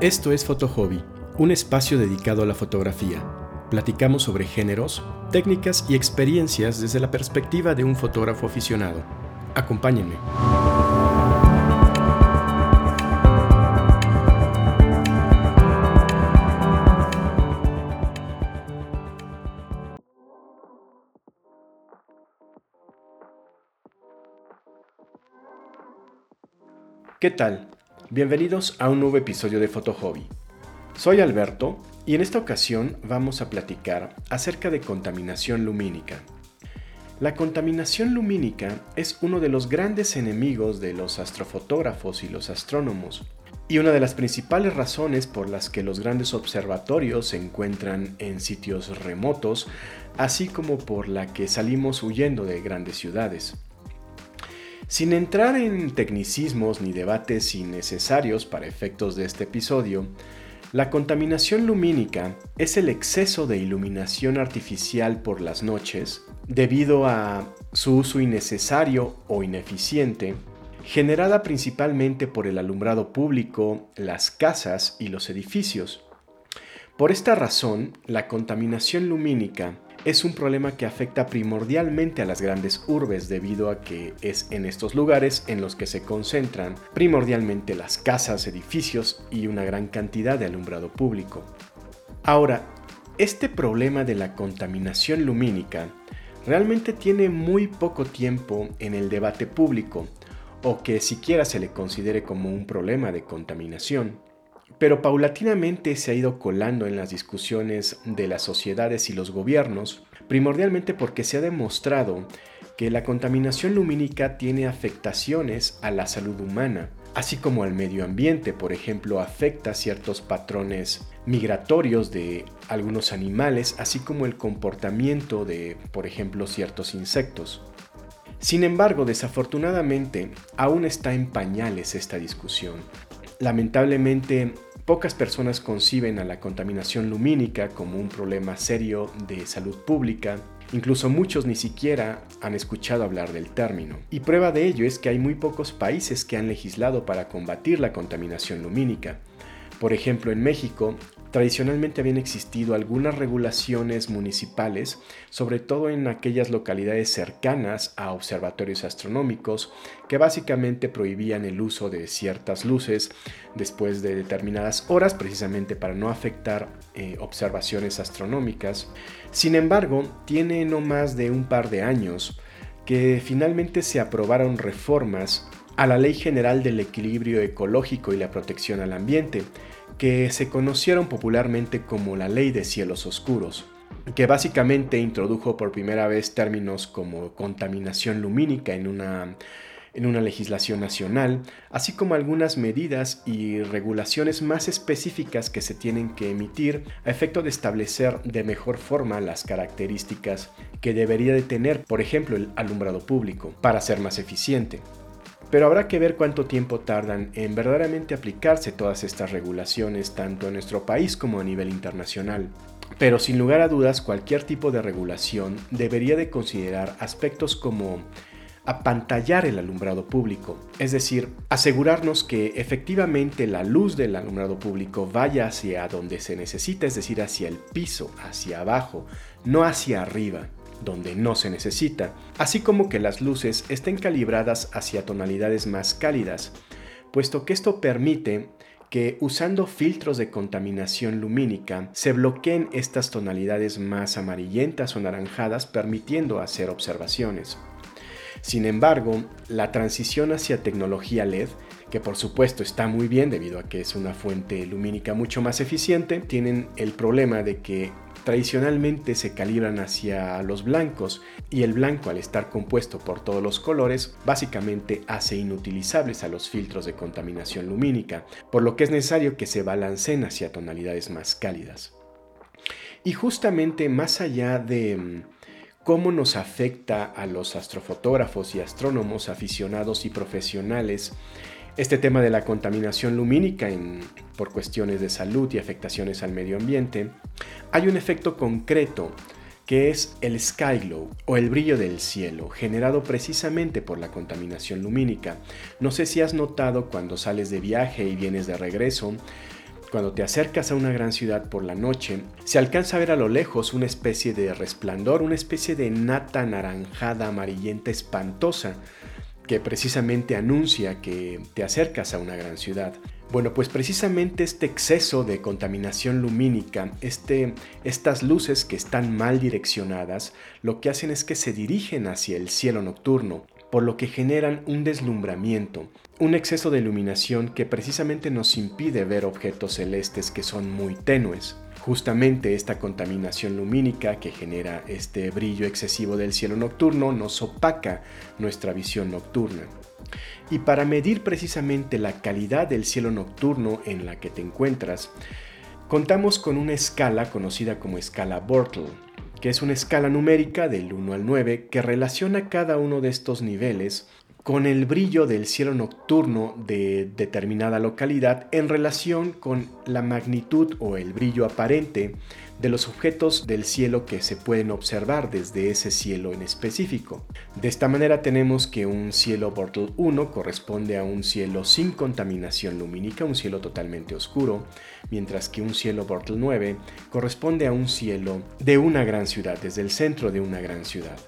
Esto es Foto Hobby, un espacio dedicado a la fotografía. Platicamos sobre géneros, técnicas y experiencias desde la perspectiva de un fotógrafo aficionado. Acompáñenme. ¿Qué tal? Bienvenidos a un nuevo episodio de Foto Hobby. Soy Alberto y en esta ocasión vamos a platicar acerca de contaminación lumínica. La contaminación lumínica es uno de los grandes enemigos de los astrofotógrafos y los astrónomos, y una de las principales razones por las que los grandes observatorios se encuentran en sitios remotos, así como por la que salimos huyendo de grandes ciudades. Sin entrar en tecnicismos ni debates innecesarios para efectos de este episodio, la contaminación lumínica es el exceso de iluminación artificial por las noches debido a su uso innecesario o ineficiente, generada principalmente por el alumbrado público, las casas y los edificios. Por esta razón, la contaminación lumínica es un problema que afecta primordialmente a las grandes urbes debido a que es en estos lugares en los que se concentran primordialmente las casas, edificios y una gran cantidad de alumbrado público. Ahora, este problema de la contaminación lumínica realmente tiene muy poco tiempo en el debate público o que siquiera se le considere como un problema de contaminación pero paulatinamente se ha ido colando en las discusiones de las sociedades y los gobiernos, primordialmente porque se ha demostrado que la contaminación lumínica tiene afectaciones a la salud humana, así como al medio ambiente, por ejemplo, afecta ciertos patrones migratorios de algunos animales, así como el comportamiento de, por ejemplo, ciertos insectos. Sin embargo, desafortunadamente, aún está en pañales esta discusión. Lamentablemente, Pocas personas conciben a la contaminación lumínica como un problema serio de salud pública, incluso muchos ni siquiera han escuchado hablar del término. Y prueba de ello es que hay muy pocos países que han legislado para combatir la contaminación lumínica. Por ejemplo, en México Tradicionalmente habían existido algunas regulaciones municipales, sobre todo en aquellas localidades cercanas a observatorios astronómicos, que básicamente prohibían el uso de ciertas luces después de determinadas horas, precisamente para no afectar eh, observaciones astronómicas. Sin embargo, tiene no más de un par de años que finalmente se aprobaron reformas a la Ley General del Equilibrio Ecológico y la Protección al Ambiente, que se conocieron popularmente como la Ley de Cielos Oscuros, que básicamente introdujo por primera vez términos como contaminación lumínica en una, en una legislación nacional, así como algunas medidas y regulaciones más específicas que se tienen que emitir a efecto de establecer de mejor forma las características que debería de tener, por ejemplo, el alumbrado público, para ser más eficiente. Pero habrá que ver cuánto tiempo tardan en verdaderamente aplicarse todas estas regulaciones tanto en nuestro país como a nivel internacional. Pero sin lugar a dudas, cualquier tipo de regulación debería de considerar aspectos como apantallar el alumbrado público, es decir, asegurarnos que efectivamente la luz del alumbrado público vaya hacia donde se necesita, es decir, hacia el piso, hacia abajo, no hacia arriba donde no se necesita, así como que las luces estén calibradas hacia tonalidades más cálidas, puesto que esto permite que usando filtros de contaminación lumínica se bloqueen estas tonalidades más amarillentas o naranjadas permitiendo hacer observaciones. Sin embargo, la transición hacia tecnología LED, que por supuesto está muy bien debido a que es una fuente lumínica mucho más eficiente, tienen el problema de que tradicionalmente se calibran hacia los blancos y el blanco al estar compuesto por todos los colores básicamente hace inutilizables a los filtros de contaminación lumínica, por lo que es necesario que se balanceen hacia tonalidades más cálidas. Y justamente más allá de mm, cómo nos afecta a los astrofotógrafos y astrónomos aficionados y profesionales este tema de la contaminación lumínica por cuestiones de salud y afectaciones al medio ambiente, hay un efecto concreto que es el sky o el brillo del cielo, generado precisamente por la contaminación lumínica. No sé si has notado cuando sales de viaje y vienes de regreso, cuando te acercas a una gran ciudad por la noche, se alcanza a ver a lo lejos una especie de resplandor, una especie de nata naranjada amarillenta espantosa que precisamente anuncia que te acercas a una gran ciudad. Bueno, pues precisamente este exceso de contaminación lumínica, este, estas luces que están mal direccionadas, lo que hacen es que se dirigen hacia el cielo nocturno, por lo que generan un deslumbramiento, un exceso de iluminación que precisamente nos impide ver objetos celestes que son muy tenues. Justamente esta contaminación lumínica que genera este brillo excesivo del cielo nocturno nos opaca nuestra visión nocturna. Y para medir precisamente la calidad del cielo nocturno en la que te encuentras, contamos con una escala conocida como escala Bortle, que es una escala numérica del 1 al 9 que relaciona cada uno de estos niveles con el brillo del cielo nocturno de determinada localidad en relación con la magnitud o el brillo aparente de los objetos del cielo que se pueden observar desde ese cielo en específico. De esta manera tenemos que un cielo Bortle 1 corresponde a un cielo sin contaminación lumínica, un cielo totalmente oscuro, mientras que un cielo Bortle 9 corresponde a un cielo de una gran ciudad, desde el centro de una gran ciudad.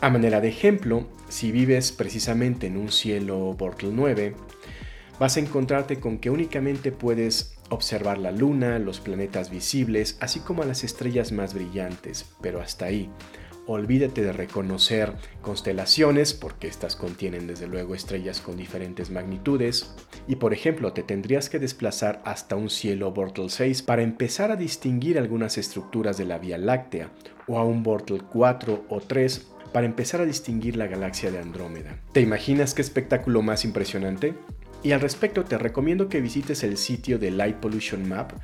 A manera de ejemplo, si vives precisamente en un cielo Bortle 9, vas a encontrarte con que únicamente puedes observar la luna, los planetas visibles, así como a las estrellas más brillantes, pero hasta ahí. Olvídate de reconocer constelaciones, porque estas contienen desde luego estrellas con diferentes magnitudes, y por ejemplo te tendrías que desplazar hasta un cielo Bortle 6 para empezar a distinguir algunas estructuras de la Vía Láctea, o a un Bortle 4 o 3 para empezar a distinguir la galaxia de Andrómeda. ¿Te imaginas qué espectáculo más impresionante? Y al respecto te recomiendo que visites el sitio de Light Pollution Map,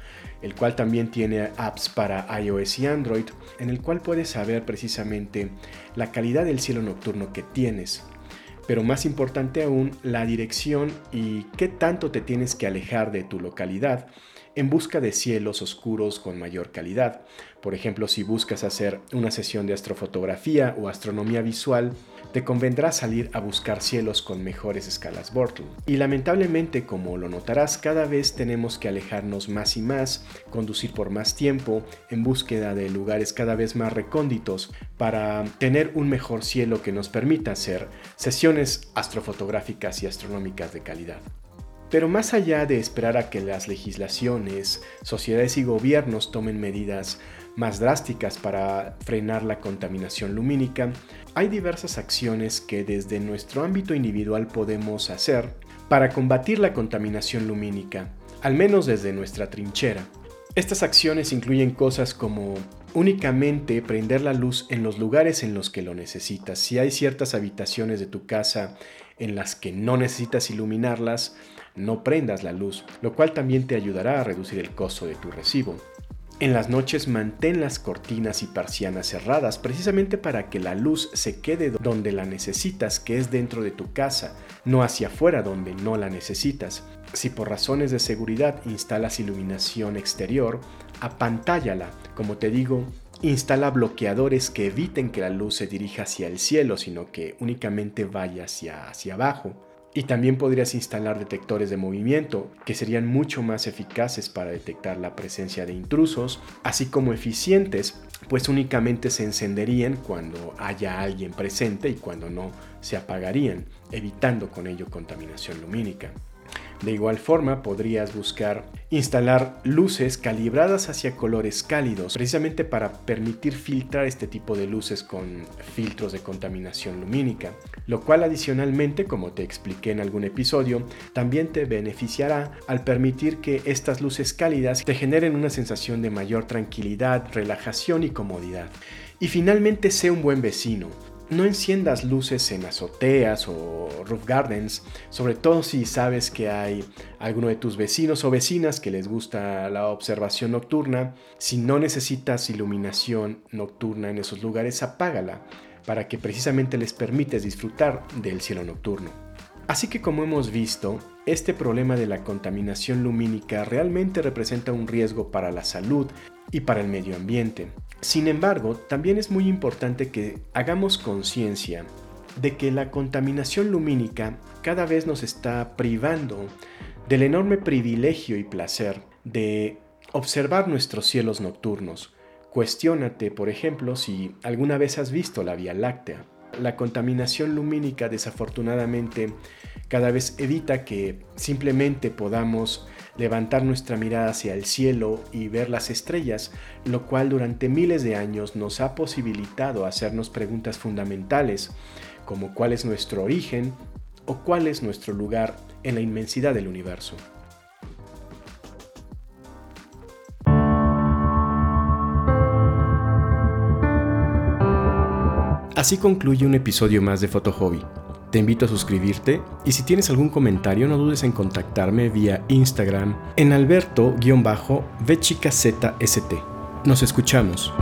el cual también tiene apps para iOS y Android, en el cual puedes saber precisamente la calidad del cielo nocturno que tienes. Pero más importante aún, la dirección y qué tanto te tienes que alejar de tu localidad en busca de cielos oscuros con mayor calidad. Por ejemplo, si buscas hacer una sesión de astrofotografía o astronomía visual, te convendrá salir a buscar cielos con mejores escalas Bortle. Y lamentablemente, como lo notarás, cada vez tenemos que alejarnos más y más, conducir por más tiempo, en búsqueda de lugares cada vez más recónditos, para tener un mejor cielo que nos permita hacer sesiones astrofotográficas y astronómicas de calidad. Pero más allá de esperar a que las legislaciones, sociedades y gobiernos tomen medidas más drásticas para frenar la contaminación lumínica, hay diversas acciones que desde nuestro ámbito individual podemos hacer para combatir la contaminación lumínica, al menos desde nuestra trinchera. Estas acciones incluyen cosas como únicamente prender la luz en los lugares en los que lo necesitas. Si hay ciertas habitaciones de tu casa en las que no necesitas iluminarlas, no prendas la luz, lo cual también te ayudará a reducir el costo de tu recibo. En las noches mantén las cortinas y persianas cerradas precisamente para que la luz se quede donde la necesitas, que es dentro de tu casa, no hacia afuera donde no la necesitas. Si por razones de seguridad instalas iluminación exterior, apantállala. Como te digo, instala bloqueadores que eviten que la luz se dirija hacia el cielo, sino que únicamente vaya hacia, hacia abajo. Y también podrías instalar detectores de movimiento, que serían mucho más eficaces para detectar la presencia de intrusos, así como eficientes, pues únicamente se encenderían cuando haya alguien presente y cuando no se apagarían, evitando con ello contaminación lumínica. De igual forma, podrías buscar instalar luces calibradas hacia colores cálidos, precisamente para permitir filtrar este tipo de luces con filtros de contaminación lumínica, lo cual adicionalmente, como te expliqué en algún episodio, también te beneficiará al permitir que estas luces cálidas te generen una sensación de mayor tranquilidad, relajación y comodidad. Y finalmente, sé un buen vecino no enciendas luces en azoteas o roof gardens, sobre todo si sabes que hay alguno de tus vecinos o vecinas que les gusta la observación nocturna. Si no necesitas iluminación nocturna en esos lugares, apágala para que precisamente les permites disfrutar del cielo nocturno. Así que como hemos visto, este problema de la contaminación lumínica realmente representa un riesgo para la salud y para el medio ambiente. Sin embargo, también es muy importante que hagamos conciencia de que la contaminación lumínica cada vez nos está privando del enorme privilegio y placer de observar nuestros cielos nocturnos. Cuestiónate, por ejemplo, si alguna vez has visto la Vía Láctea. La contaminación lumínica desafortunadamente cada vez evita que simplemente podamos levantar nuestra mirada hacia el cielo y ver las estrellas, lo cual durante miles de años nos ha posibilitado hacernos preguntas fundamentales como cuál es nuestro origen o cuál es nuestro lugar en la inmensidad del universo. Así concluye un episodio más de Foto Hobby. Te invito a suscribirte y si tienes algún comentario no dudes en contactarme vía Instagram en alberto-vchicazst. Nos escuchamos.